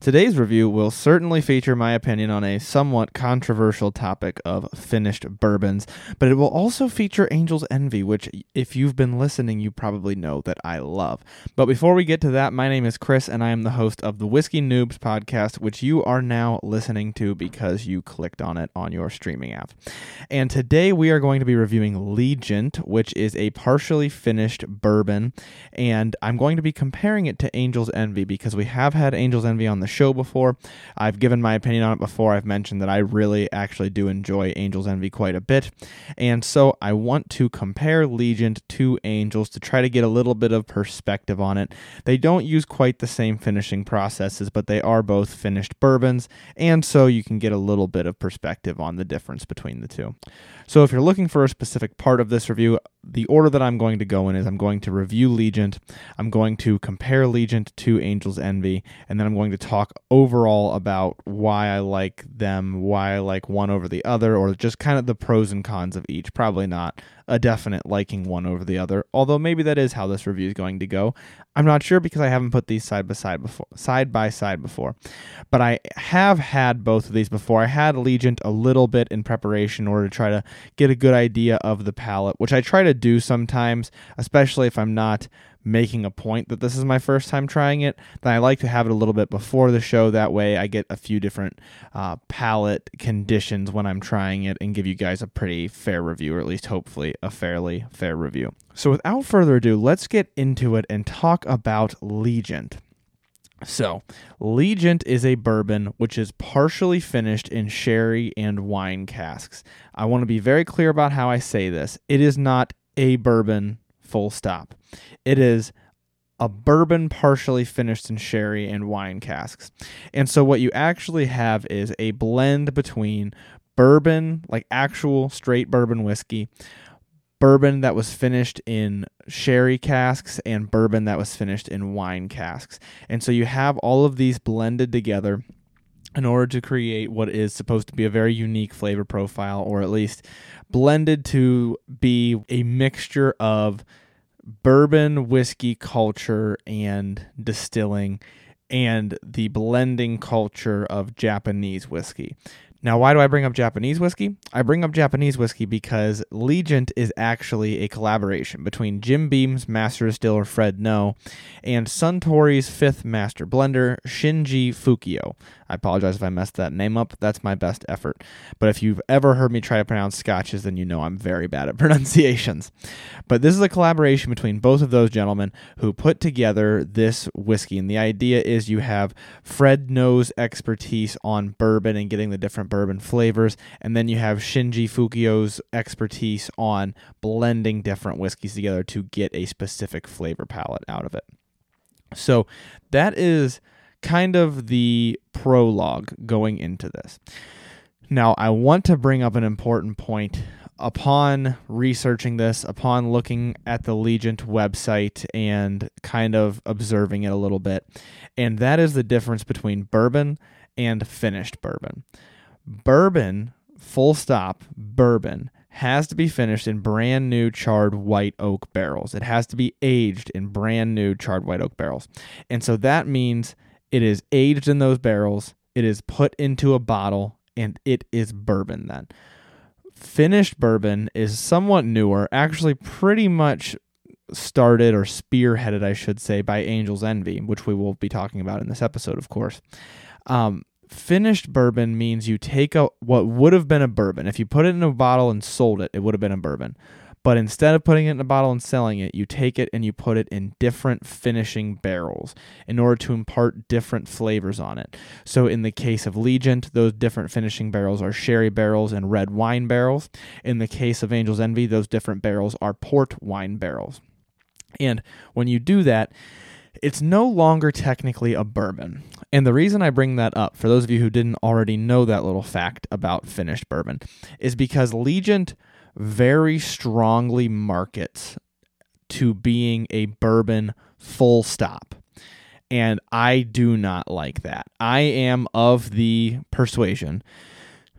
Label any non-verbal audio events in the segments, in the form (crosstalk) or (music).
Today's review will certainly feature my opinion on a somewhat controversial topic of finished bourbons, but it will also feature Angel's Envy, which, if you've been listening, you probably know that I love. But before we get to that, my name is Chris, and I am the host of the Whiskey Noobs podcast, which you are now listening to because you clicked on it on your streaming app. And today we are going to be reviewing Legent, which is a partially finished bourbon, and I'm going to be comparing it to Angel's Envy because we have had Angel's Envy on the show before. I've given my opinion on it before. I've mentioned that I really actually do enjoy Angel's Envy quite a bit. And so I want to compare Legent to Angels to try to get a little bit of perspective on it. They don't use quite the same finishing processes, but they are both finished bourbons. And so you can get a little bit of perspective on the difference between the two. So if you're looking for a specific part of this review, the order that I'm going to go in is I'm going to review Legent, I'm going to compare Legent to Angel's Envy, and then I'm going to talk overall about why I like them, why I like one over the other, or just kind of the pros and cons of each. Probably not a definite liking one over the other, although maybe that is how this review is going to go. I'm not sure because I haven't put these side by side before, side by side before. But I have had both of these before. I had Allegiant a little bit in preparation in order to try to get a good idea of the palate, which I try to do sometimes, especially if I'm not making a point that this is my first time trying it, then I like to have it a little bit before the show. That way, I get a few different uh, palate conditions when I'm trying it and give you guys a pretty fair review, or at least hopefully a fairly fair review. So, without further ado, let's get into it and talk about Legent. So, Legent is a bourbon which is partially finished in sherry and wine casks. I want to be very clear about how I say this. It is not a bourbon, full stop. It is a bourbon partially finished in sherry and wine casks. And so, what you actually have is a blend between bourbon, like actual straight bourbon whiskey, bourbon that was finished in sherry casks and bourbon that was finished in wine casks. And so you have all of these blended together in order to create what is supposed to be a very unique flavor profile, or at least blended to be a mixture of bourbon whiskey culture and distilling and the blending culture of Japanese whiskey. Now, why do I bring up Japanese whiskey? I bring up Japanese whiskey because Legent is actually a collaboration between Jim Beam's master distiller Fred Noe and Suntory's fifth master blender Shinji Fukuyo. I apologize if I messed that name up. That's my best effort. But if you've ever heard me try to pronounce scotches, then you know I'm very bad at (laughs) pronunciations. But this is a collaboration between both of those gentlemen who put together this whiskey. And the idea is you have Fred Noe's expertise on bourbon and getting the different bourbon flavors, and then you have Shinji Fukuyo's expertise on blending different whiskeys together to get a specific flavor palette out of it. So that is kind of the prologue going into this. Now, I want to bring up an important point upon researching this, upon looking at the Legent website and kind of observing it a little bit, and that is the difference between bourbon and finished bourbon. Bourbon, full stop, bourbon has to be finished in brand new charred white oak barrels. It has to be aged in brand new charred white oak barrels. And so that means it is aged in those barrels, it is put into a bottle, and it is bourbon then. Finished bourbon is somewhat newer, actually, pretty much started or spearheaded, I should say, by Angel's Envy, which we will be talking about in this episode, of course. Um, finished bourbon means you take a what would have been a bourbon. If you put it in a bottle and sold it, it would have been a bourbon. But instead of putting it in a bottle and selling it, you take it and you put it in different finishing barrels in order to impart different flavors on it. So, in the case of Legent, those different finishing barrels are sherry barrels and red wine barrels. In the case of Angel's Envy, those different barrels are port wine barrels. And when you do that, it's no longer technically a bourbon. And the reason I bring that up, for those of you who didn't already know that little fact about finished bourbon, is because Legent very strongly markets to being a bourbon full stop. And I do not like that. I am of the persuasion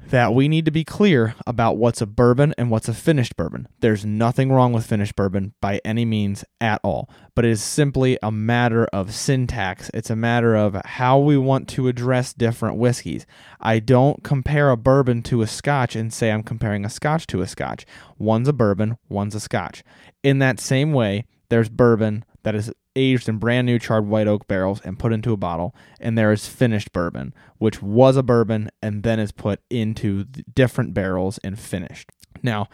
that we need to be clear about what's a bourbon and what's a finished bourbon. There's nothing wrong with finished bourbon by any means at all, but it is simply a matter of syntax. It's a matter of how we want to address different whiskeys. I don't compare a bourbon to a scotch and say I'm comparing a scotch to a scotch. One's a bourbon, one's a scotch. In that same way, there's bourbon that is aged in brand new charred white oak barrels and put into a bottle, and there is finished bourbon, which was a bourbon and then is put into different barrels and finished. Now,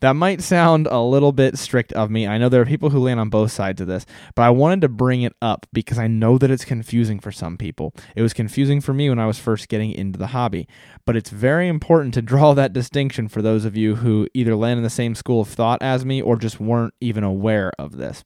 that might sound a little bit strict of me. I know there are people who land on both sides of this, but I wanted to bring it up because I know that it's confusing for some people. It was confusing for me when I was first getting into the hobby, but it's very important to draw that distinction for those of you who either land in the same school of thought as me or just weren't even aware of this.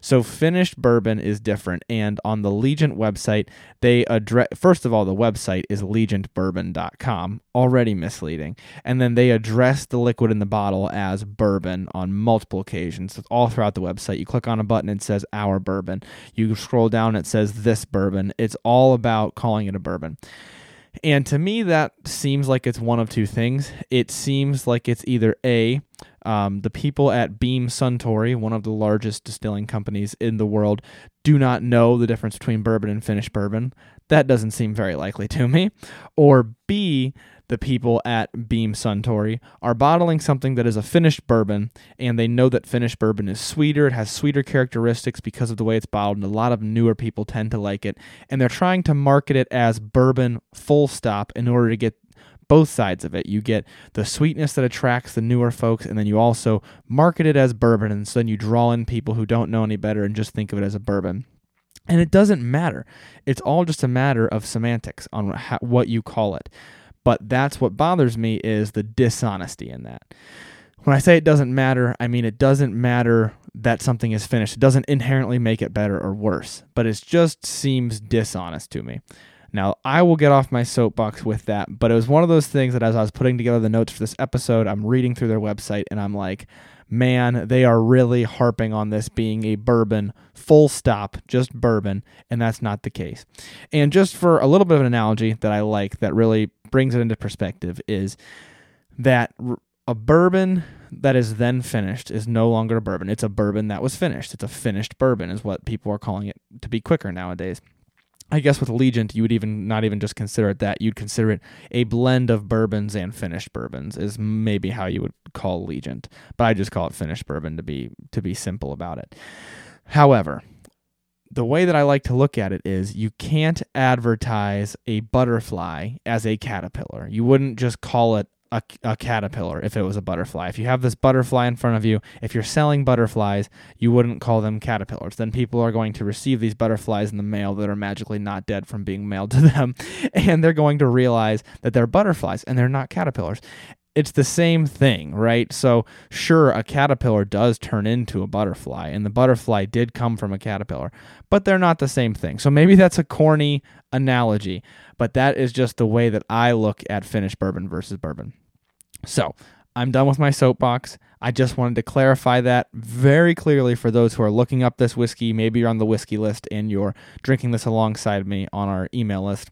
So finished bourbon is different, and on the Legent website, they address first of all the website is legentbourbon.com, already misleading, and then they address the liquid in the bottle as bourbon on multiple occasions, all throughout the website. You click on a button, it says our bourbon. You scroll down, it says this bourbon. It's all about calling it a bourbon. And to me, that seems like it's one of two things. It seems like it's either A, um, the people at Beam Suntory, one of the largest distilling companies in the world, do not know the difference between bourbon and finished bourbon. That doesn't seem very likely to me. Or B, the people at Beam Suntory are bottling something that is a finished bourbon, and they know that finished bourbon is sweeter. It has sweeter characteristics because of the way it's bottled, and a lot of newer people tend to like it. And they're trying to market it as bourbon full stop in order to get both sides of it. You get the sweetness that attracts the newer folks, and then you also market it as bourbon, and so then you draw in people who don't know any better and just think of it as a bourbon. And it doesn't matter. It's all just a matter of semantics on what you call it. But that's what bothers me is the dishonesty in that. When I say it doesn't matter, I mean it doesn't matter that something is finished. It doesn't inherently make it better or worse, but it just seems dishonest to me. Now, I will get off my soapbox with that, but it was one of those things that as I was putting together the notes for this episode, I'm reading through their website and I'm like, man, they are really harping on this being a bourbon, full stop, just bourbon, and that's not the case. And just for a little bit of an analogy that I like that really brings it into perspective is that a bourbon that is then finished is no longer a bourbon. It's a bourbon that was finished. It's a finished bourbon, is what people are calling it to be quicker nowadays. I guess with Legent, you would even not even just consider it that. You'd consider it a blend of bourbons and finished bourbons is maybe how you would call Legent. But I just call it finished bourbon to be to be simple about it. However, the way that I like to look at it is you can't advertise a butterfly as a caterpillar. You wouldn't just call it a, a, caterpillar if it was a butterfly. If you have this butterfly in front of you, if you're selling butterflies, you wouldn't call them caterpillars. Then people are going to receive these butterflies in the mail that are magically not dead from being mailed to (laughs) them, and they're going to realize that they're butterflies and they're not caterpillars it's the same thing, right? So, sure, a caterpillar does turn into a butterfly, and the butterfly did come from a caterpillar, but they're not the same thing. So, maybe that's a corny analogy, but that is just the way that I look at finished bourbon versus bourbon. So, I'm done with my soapbox. I just wanted to clarify that very clearly for those who are looking up this whiskey. Maybe you're on the whiskey list and you're drinking this alongside me on our email list.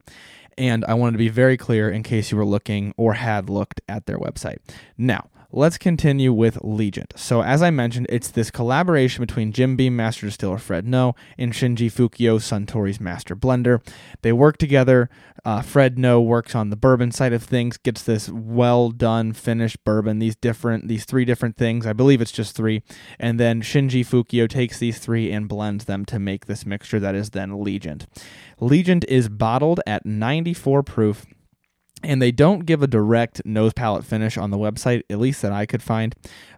And I wanted to be very clear in case you were looking or had looked at their website. Now, let's continue with Legent. So, as I mentioned, it's this collaboration between Jim Beam Master Distiller Fred Noe and Shinji Fukuyo Suntory's Master Blender. They work together. Uh, Fred Noe works on the bourbon side of things, gets this well done finished bourbon. These different, these three different things. I believe it's just three, and then Shinji Fukuyo takes these three and blends them to make this mixture that is then Legent. Legent is bottled at 94 proof and they don't give a direct nose palate finish on the website, at least that I could find.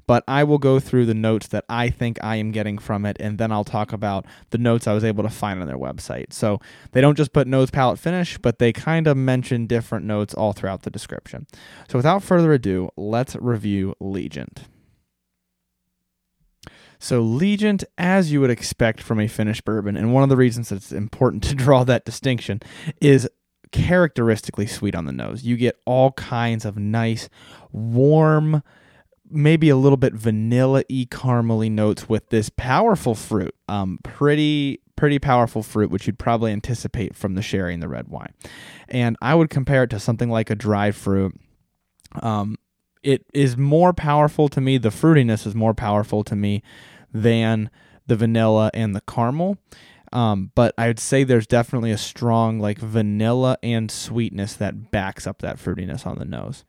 But I will go through the notes that I think I am getting from it, and then I'll talk about the notes I was able to find on their website. So they don't just put nose palate finish, but they kind of mention different notes all throughout the description. So without further ado, let's review Legent. So, Legent, as you would expect from a finished bourbon, and one of the reasons it's important to draw that distinction is characteristically sweet on the nose. You get all kinds of nice, warm, maybe a little bit vanilla y caramely notes with this powerful fruit. Um, pretty pretty powerful fruit, which you'd probably anticipate from the sherry and the red wine. And I would compare it to something like a dried fruit Um, it is more powerful to me. The fruitiness is more powerful to me than the vanilla and the caramel. Um, but I would say there's definitely a strong like vanilla and sweetness that backs up that fruitiness on the nose.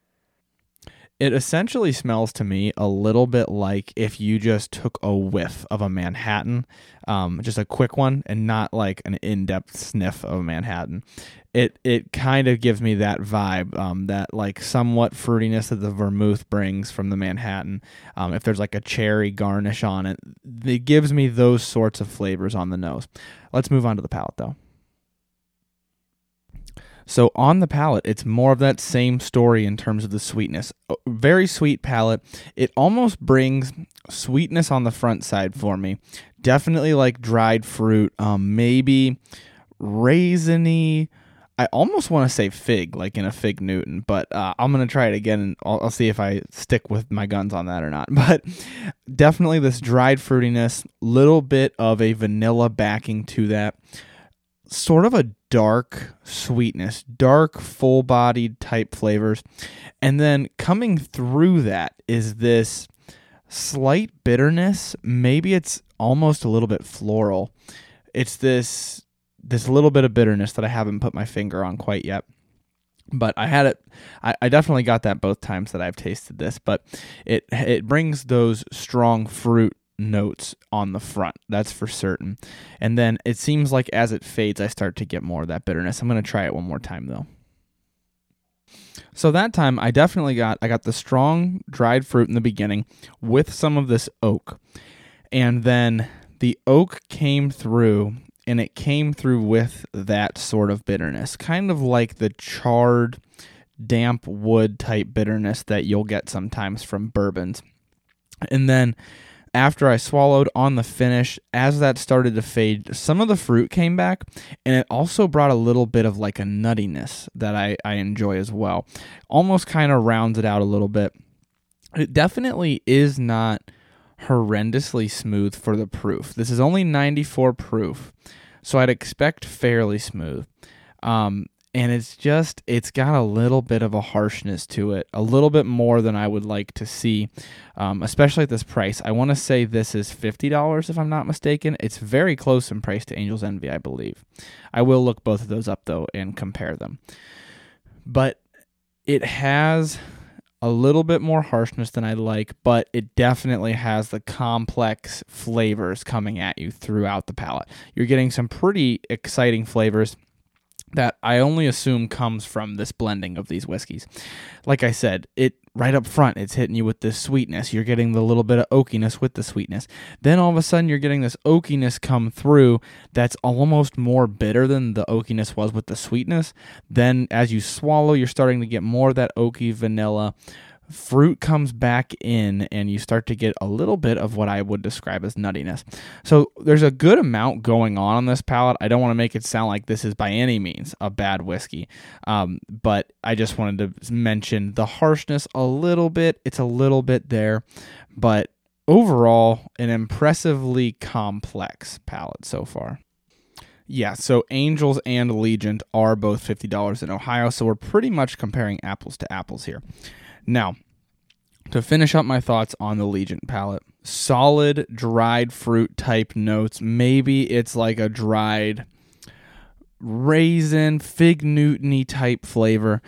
It essentially smells to me a little bit like if you just took a whiff of a Manhattan, um, just a quick one, and not like an in-depth sniff of a Manhattan. It it kind of gives me that vibe, um, that like somewhat fruitiness that the vermouth brings from the Manhattan. Um, if there's like a cherry garnish on it, it gives me those sorts of flavors on the nose. Let's move on to the palate though. So on the palate, it's more of that same story in terms of the sweetness. Very sweet palate. It almost brings sweetness on the front side for me. Definitely like dried fruit, um, maybe raisiny. I almost want to say fig, like in a fig Newton, but uh, I'm gonna try it again, and I'll, I'll see if I stick with my guns on that or not. (laughs) But definitely this dried fruitiness, little bit of a vanilla backing to that sort of a dark sweetness, dark, full bodied type flavors. And then coming through that is this slight bitterness. Maybe it's almost a little bit floral. It's this this little bit of bitterness that I haven't put my finger on quite yet. But I had it I, I definitely got that both times that I've tasted this, but it it brings those strong fruit notes on the front. That's for certain. And then it seems like as it fades, I start to get more of that bitterness. I'm going to try it one more time though. So that time I definitely got I got the strong dried fruit in the beginning with some of this oak. And then the oak came through and it came through with that sort of bitterness, kind of like the charred damp wood type bitterness that you'll get sometimes from bourbons. And then after I swallowed on the finish, as that started to fade, some of the fruit came back, and it also brought a little bit of like a nuttiness that I, I enjoy as well. Almost kind of rounds it out a little bit. It definitely is not horrendously smooth for the proof. This is only 94 proof, so I'd expect fairly smooth. Um, and it's just it's got a little bit of a harshness to it a little bit more than i would like to see um, especially at this price. I want to say this is $50 if i'm not mistaken. It's very close in price to angel's envy i believe. I will look both of those up though and compare them. But it has a little bit more harshness than I like, but it definitely has the complex flavors coming at you throughout the palate. You're getting some pretty exciting flavors that I only assume comes from this blending of these whiskeys. Like I said, it right up front, it's hitting you with this sweetness. You're getting the little bit of oakiness with the sweetness. Then all of a sudden, you're getting this oakiness come through that's almost more bitter than the oakiness was with the sweetness. Then as you swallow, you're starting to get more of that oaky vanilla fruit comes back in and you start to get a little bit of what I would describe as nuttiness. So there's a good amount going on on this palate. I don't want to make it sound like this is by any means a bad whiskey, um, but I just wanted to mention the harshness a little bit. It's a little bit there, but overall, an impressively complex palate so far. Yeah, so Angels and Legent are both $50 in Ohio, so we're pretty much comparing apples to apples here. Now, to finish up my thoughts on the Legent palate, solid dried fruit type notes. Maybe it's like a dried raisin, fig Newtony type flavor.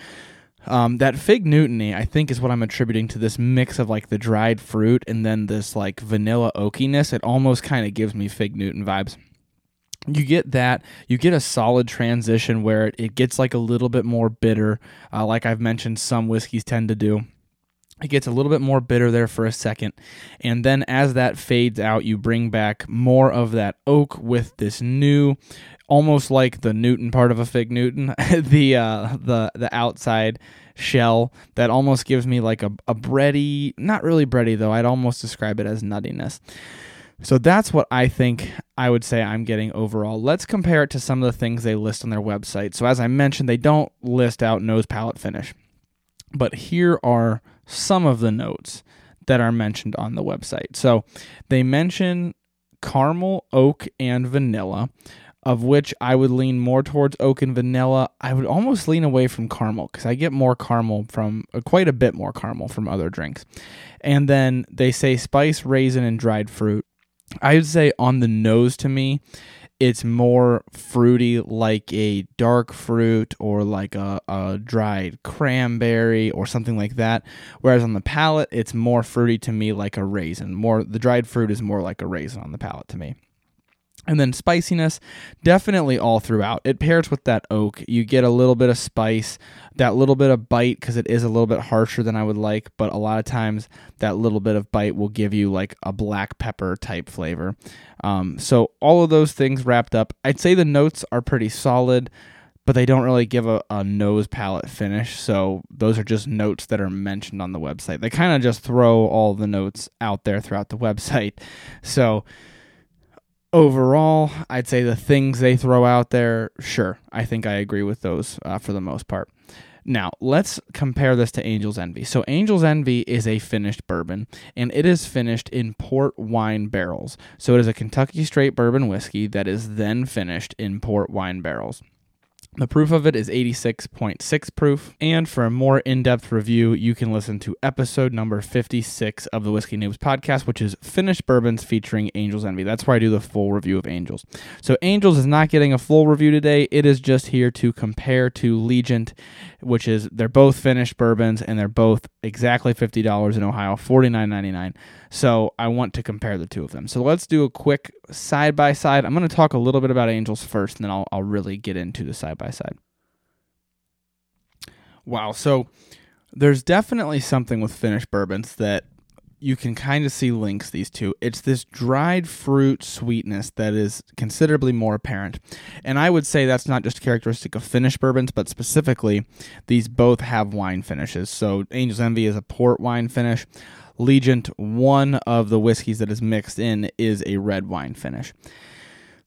Um, that fig Newtony, I think, is what I'm attributing to this mix of like the dried fruit and then this like vanilla oakiness. It almost kind of gives me fig Newton vibes you get that you get a solid transition where it, gets like a little bit more bitter. Uh, like i've mentioned some whiskeys tend to do. It gets a little bit more bitter there for a second and then as that fades out you bring back more of that oak with this new almost like the newton part of a fig newton (laughs) the uh the the outside shell that almost gives me like a, a bready not really bready though i'd almost describe it as nuttiness so that's what I think I would say I'm getting overall. Let's compare it to some of the things they list on their website. So, as I mentioned, they don't list out nose palate finish, but here are some of the notes that are mentioned on the website. So, they mention caramel, oak, and vanilla. of which I would lean more towards oak and vanilla. I would almost lean away from caramel because I get more caramel from uh, quite a bit more caramel from other drinks. And then they say spice, raisin, and dried fruit. I would say on the nose to me, it's more fruity, like a dark fruit or like a, a dried cranberry or something like that. Whereas on the palate, it's more fruity to me, like a raisin. More the dried fruit is more like a raisin on the palate to me. And then spiciness, definitely all throughout. It pairs with that oak. You get a little bit of spice, that little bit of bite, because it is a little bit harsher than I would like, but a lot of times that little bit of bite will give you like a black pepper type flavor. Um, so, all of those things wrapped up, I'd say the notes are pretty solid, but they don't really give a, a nose palate finish. So, those are just notes that are mentioned on the website. They kind of just throw all the notes out there throughout the (laughs) website. So, overall, I'd say the things they throw out there, sure, I think I agree with those uh, for the most part. Now, let's compare this to Angel's Envy. So, Angel's Envy is a finished bourbon, and it is finished in port wine barrels. So, it is a Kentucky straight bourbon whiskey that is then finished in port wine barrels. The proof of it is 86.6 proof. And for a more in depth review, you can listen to episode number 56 of the Whiskey Noobs podcast, which is Finished Bourbons featuring Angel's Envy. That's where I do the full review of Angels. So, Angels is not getting a full review today. It is just here to compare to Legent, which is they're both finished bourbons and they're both exactly $50 in Ohio, $49.99. So I want to compare the two of them. So let's do a quick side by side. I'm going to talk a little bit about Angels first, and then I'll, I'll really get into the side by side. Wow. So there's definitely something with finished bourbons that you can kind of see links these two. It's this dried fruit sweetness that is considerably more apparent. And I would say that's not just characteristic of finished bourbons, but specifically, these both have wine finishes. So Angel's Envy is a port wine finish. Legent, one of the whiskeys that is mixed in, is a red wine finish.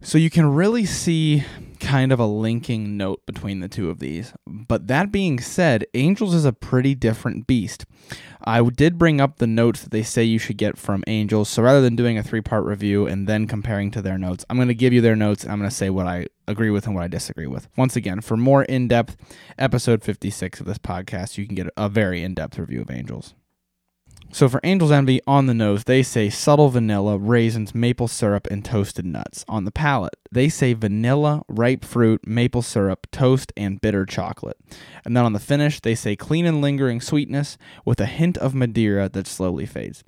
So you can really see kind of a linking note between the two of these. But that being said, Angels is a pretty different beast. I did bring up the notes that they say you should get from Angels. So rather than doing a three part review and then comparing to their notes, I'm going to give you their notes and I'm going to say what I agree with and what I disagree with. Once again, for more in depth, episode 56 of this podcast, you can get a very in depth review of Angels. So for Angel's Envy on the nose, they say subtle vanilla, raisins, maple syrup, and toasted nuts. On the palate, they say vanilla, ripe fruit, maple syrup, toast, and bitter chocolate. And then on the finish, they say clean and lingering sweetness with a hint of Madeira that slowly fades.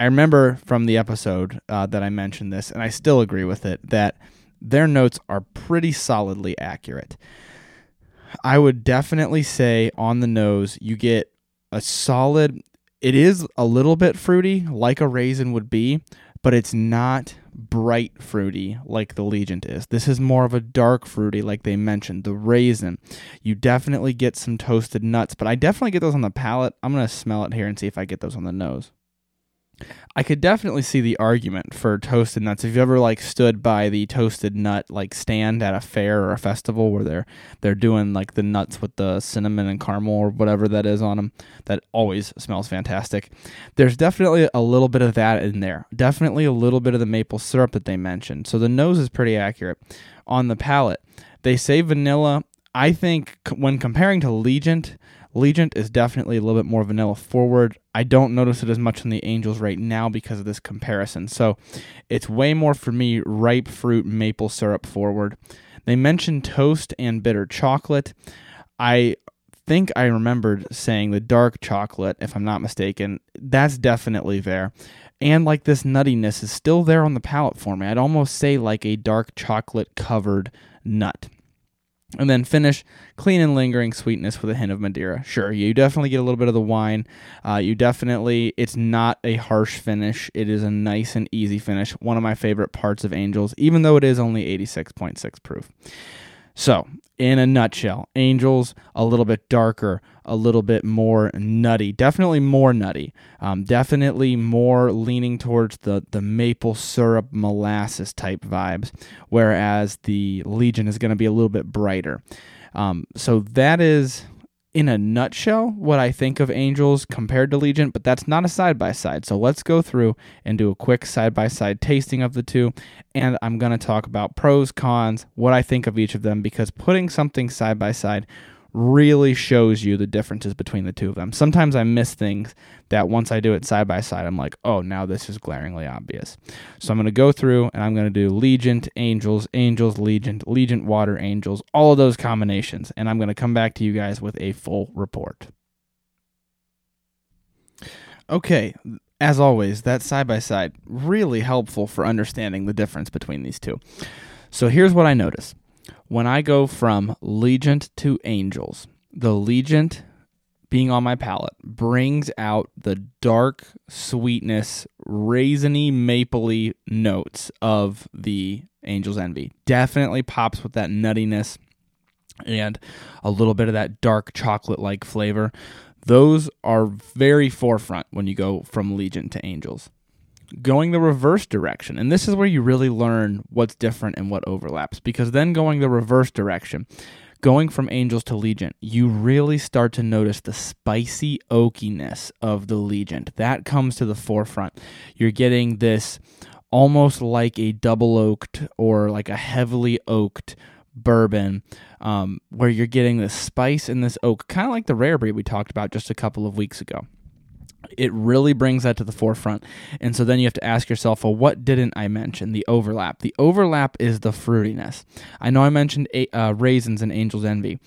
I remember from the episode uh, that I mentioned this, and I still agree with it, that their notes are pretty solidly accurate. I would definitely say on the nose, you get a solid it is a little bit fruity, like a raisin would be, but it's not bright fruity like the Legent is. This is more of a dark fruity, like they mentioned, the raisin. You definitely get some toasted nuts, but I definitely get those on the palate. I'm going to smell it here and see if I get those on the nose. I could definitely see the argument for toasted nuts. If you ever like stood by the toasted nut like stand at a fair or a festival where they're they're doing like the nuts with the cinnamon and caramel or whatever that is on them, that always smells fantastic. There's definitely a little bit of that in there. Definitely a little bit of the maple syrup that they mentioned. So the nose is pretty accurate. On the palate, they say vanilla. I think when comparing to Legent, Legent is definitely a little bit more vanilla forward. I don't notice it as much in the Angels right now because of this comparison. So it's way more for me ripe fruit maple syrup forward. They mentioned toast and bitter chocolate. I think I remembered saying the dark chocolate, if I'm not mistaken. That's definitely there. And like this nuttiness is still there on the palate for me. I'd almost say like a dark chocolate covered nut. And then finish clean and lingering sweetness with a hint of Madeira. Sure, you definitely get a little bit of the wine. Uh, you definitely, it's not a harsh finish. It is a nice and easy finish. One of my favorite parts of Angels, even though it is only 86.6 proof. So, in a nutshell, Angels a little bit darker, a little bit more nutty, definitely more nutty, um, definitely more leaning towards the the maple syrup molasses type vibes, whereas the Legent is going to be a little bit brighter. Um, so that is in a nutshell what I think of Angels compared to Legent, but that's not a side by side. So let's go through and do a quick side by side tasting of the two. And I'm going to talk about pros, cons, what I think of each of them, because putting something side by side really shows you the differences between the two of them. Sometimes I miss things that once I do it side by side, I'm like, oh, now this is glaringly obvious. So I'm going to go through and I'm going to do Legent, Angels, Angels, Legent, Legent, Water, Angels, all of those combinations. And I'm going to come back to you guys with a full report. Okay, as always, that side by side really helpful for understanding the difference between these two. So here's what I notice when I go from Legent to Angels, the Legent being on my palate brings out the dark sweetness, raisiny, mapley notes of the Angel's Envy. Definitely pops with that nuttiness and a little bit of that dark chocolate like flavor. Those are very forefront when you go from Legent to Angels going the reverse direction. And this is where you really learn what's different and what overlaps. Because then going the reverse direction, going from Angels to Legent, you really start to notice the spicy oakiness of the Legent. That comes to the forefront. You're getting this almost like a double oaked or like a heavily oaked bourbon um, where you're getting this spice and this oak, kind of like the rare breed we talked about just a couple of weeks ago it really brings that to the forefront. And so then you have to ask yourself, well, what didn't I mention? The overlap. The overlap is the fruitiness. I know I mentioned uh, raisins and Angel's Envy,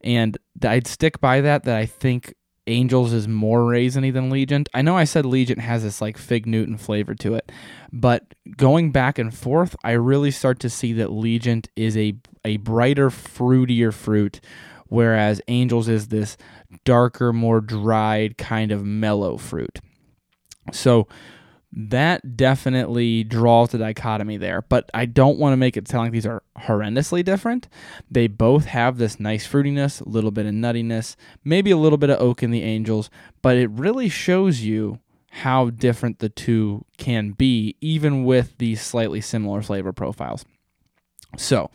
and I'd stick by that. That I think Angels is more raisiny than Legent. I know I said Legent has this like fig Newton flavor to it, but going back and forth, I really start to see that Legent is a a brighter, fruitier fruit whereas Angels is this darker, more dried kind of mellow fruit. So that definitely draws the dichotomy there, but I don't want to make it sound like these are horrendously different. They both have this nice fruitiness, a little bit of nuttiness, maybe a little bit of oak in the Angels, but it really shows you how different the two can be, even with these slightly similar flavor profiles. So,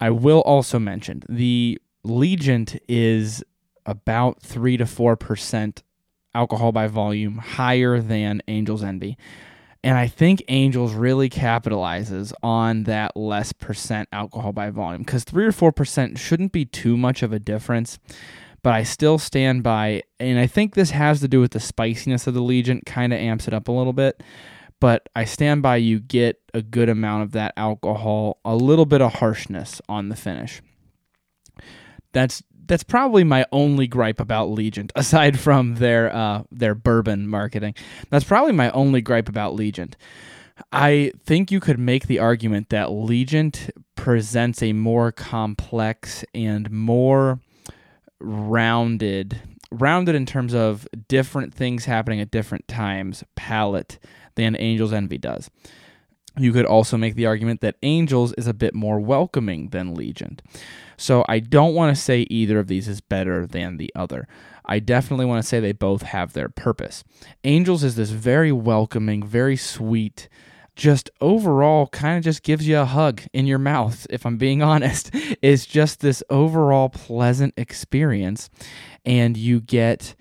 I will also mention the Legent is about 3 to 4% alcohol by volume higher than Angel's Envy. And I think Angels really capitalizes on that less percent alcohol by volume because 3 or 4% shouldn't be too much of a difference. But I still stand by, and I think this has to do with the spiciness of the Legent, kind of amps it up a little bit. But I stand by you get a good amount of that alcohol, a little bit of harshness on the finish. That's that's probably my only gripe about Legent, (laughs) aside from their uh, their bourbon marketing. That's probably my only gripe about Legent. I think you could make the argument that Legent presents a more complex and more rounded rounded in terms of different things happening at different times palate than Angel's Envy does. You could also make the argument that Angels is a bit more welcoming than Legent. So I don't want to say either of these is better than the other. I definitely want to say they both have their purpose. Angels is this very welcoming, very sweet, just overall kind of just gives you a hug in your mouth, if I'm being (laughs) honest. It's just this overall pleasant experience. And you get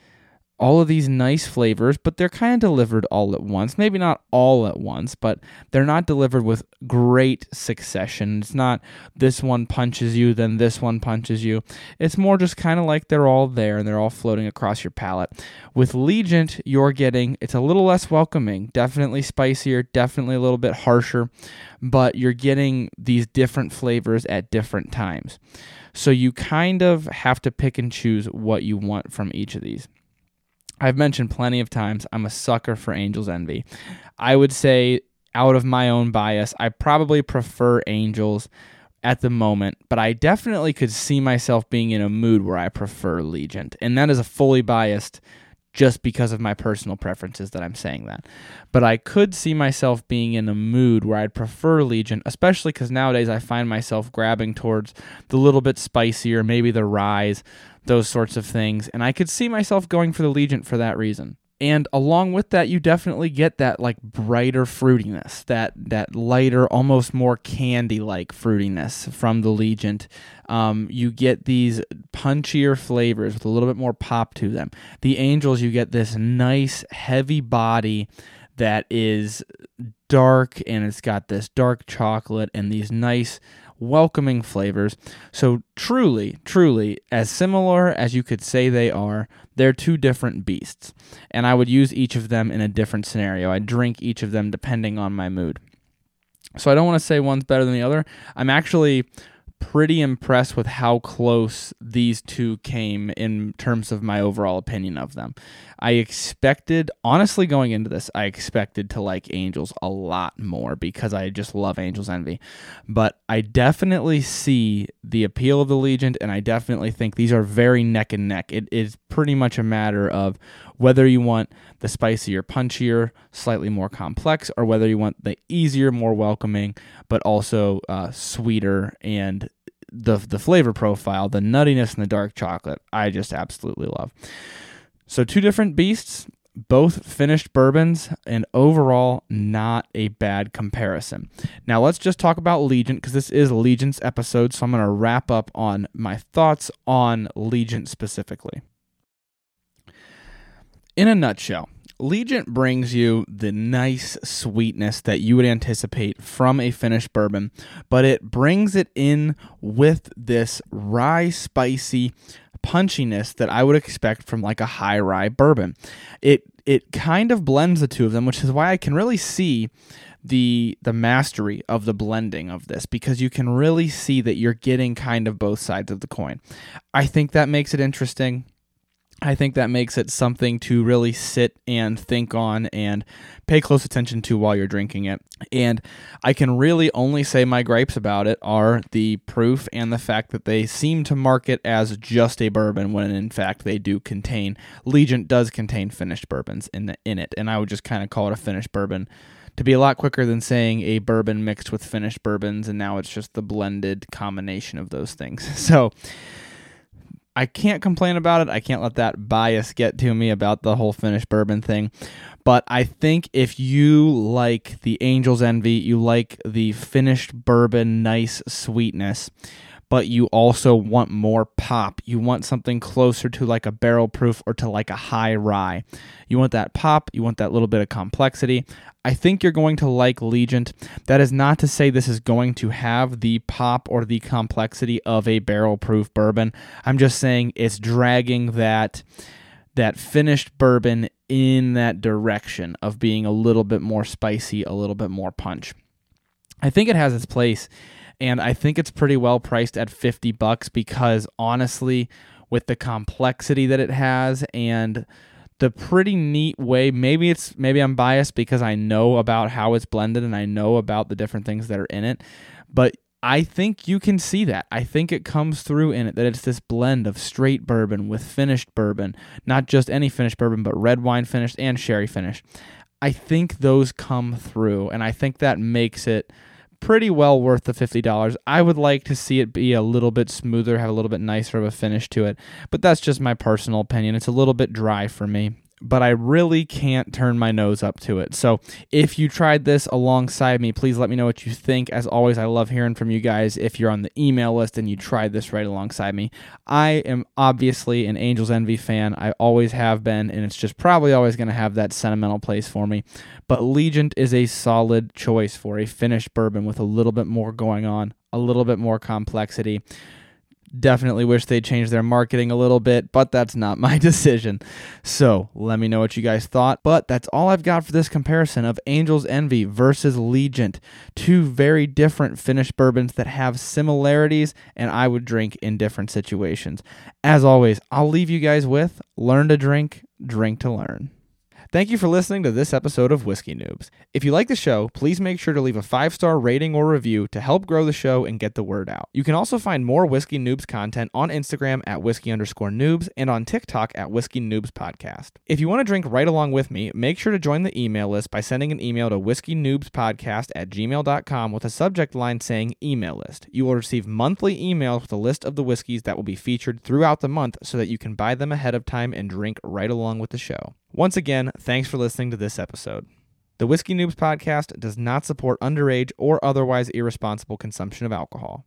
all of these nice flavors, but they're kind of delivered all at once. Maybe not all at once, but they're not delivered with great succession. It's not this one punches you, then this one punches you. It's more just kind of like they're all there and they're all floating across your palate. With Legent, you're getting it's a little less welcoming, definitely spicier, definitely a little bit harsher, but you're getting these different flavors at different times. So you kind of have to pick and choose what you want from each of these. I've mentioned plenty of times I'm a sucker for Angels Envy. I would say, out of my own bias, I probably prefer Angels at the moment, but I definitely could see myself being in a mood where I prefer Legent. And that is a fully biased just because of my personal preferences that I'm saying that. But I could see myself being in a mood where I'd prefer Legent, especially because nowadays I find myself grabbing towards the little bit spicier, maybe the rise, those sorts of things. And I could see myself going for the Legent for that reason. and along with that you definitely get that like brighter fruitiness that that lighter almost more candy like fruitiness from the legent um, you get these punchier flavors with a little bit more pop to them the angels you get this nice heavy body that is dark and it's got this dark chocolate and these nice welcoming flavors. So, truly, truly, as similar as you could say they are, they're two different beasts. And I would use each of them in a different scenario. I drink each of them depending on my mood. So, I don't want to say one's better than the other. I'm actually pretty impressed with how close these two came in terms of my overall opinion of them. I expected, honestly, going into this, I expected to like Angels a lot more because I just love Angels Envy. But I definitely see the appeal of the Legent, and I definitely think these are very neck and neck. It is pretty much a matter of whether you want the spicier, punchier, slightly more complex, or whether you want the easier, more welcoming, but also uh, sweeter and the the flavor profile, the nuttiness and the dark chocolate, I just absolutely love. So two different beasts, both finished bourbons, and overall not a bad comparison. Now let's just talk about Legent because this is Legent's episode, so I'm going to wrap up on my thoughts on Legent specifically. In a nutshell, Legent brings you the nice sweetness that you would anticipate from a finished bourbon, but it brings it in with this rye spicy punchiness that I would expect from like a high rye bourbon. It it kind of blends the two of them, which is why I can really see the the mastery of the blending of this because you can really see that you're getting kind of both sides of the coin. I think that makes it interesting. I think that makes it something to really sit and think on and pay close attention to while you're drinking it. And I can really only say my gripes about it are the proof and the fact that they seem to market as just a bourbon when in fact they do contain Legent does contain finished bourbons in the, in it. And I would just kind of call it a finished bourbon to be a lot quicker than saying a bourbon mixed with finished bourbons and now it's just the blended combination of those things. (laughs) So I can't complain about it. I can't let that bias get to me about the whole finished bourbon thing. But I think if you like the Angel's Envy, you like the finished bourbon, nice sweetness, but you also want more pop. You want something closer to like a barrel proof or to like a high rye. You want that pop, you want that little bit of complexity. I think you're going to like Legent. That is not to say this is going to have the pop or the complexity of a barrel proof bourbon. I'm just saying it's dragging that that finished bourbon in that direction of being a little bit more spicy, a little bit more punch. I think it has its place and I think it's pretty well priced at 50 bucks because honestly, with the complexity that it has and the pretty neat way, maybe it's maybe I'm biased because I know about how it's blended and I know about the different things that are in it, but I think you can see that. I think it comes through in it that it's this blend of straight bourbon with finished bourbon, not just any finished bourbon, but red wine finished and sherry finished. I think those come through, and I think that makes it pretty well worth the $50. I would like to see it be a little bit smoother, have a little bit nicer of a finish to it, but that's just my personal opinion. It's a little bit dry for me but I really can't turn my nose up to it. So if you tried this alongside me, please let me know what you think. As always, I love hearing from you guys if you're on the email list and you tried this right alongside me. I am obviously an Angels Envy fan. I always have been, and it's just probably always going to have that sentimental place for me. But Legent is a solid choice for a finished bourbon with a little bit more going on, a little bit more complexity. Definitely wish they changed their marketing a little bit, but that's not my (laughs) decision. So let me know what you guys thought. But that's all I've got for this comparison of Angel's Envy versus Legent. Two very different Finnish bourbons that have similarities and I would drink in different situations. As always, I'll leave you guys with learn to drink, drink to learn. Thank you for listening to this episode of Whiskey Noobs. If you like the show, please make sure to leave a five star rating or review to help grow the show and get the word out. You can also find more Whiskey Noobs content on Instagram at whiskey underscore noobs and on TikTok at Whiskey Noobs Podcast. If you want to drink right along with me, make sure to join the email list by sending an email to whiskey noobs podcast at gmail.com with a subject line saying email list. You will receive monthly emails with a list of the whiskeys that will be featured throughout the month so that you can buy them ahead of time and drink right along with the show. Once again, thanks for listening to this episode. The Whiskey Noobs podcast does not support underage or otherwise irresponsible consumption of alcohol.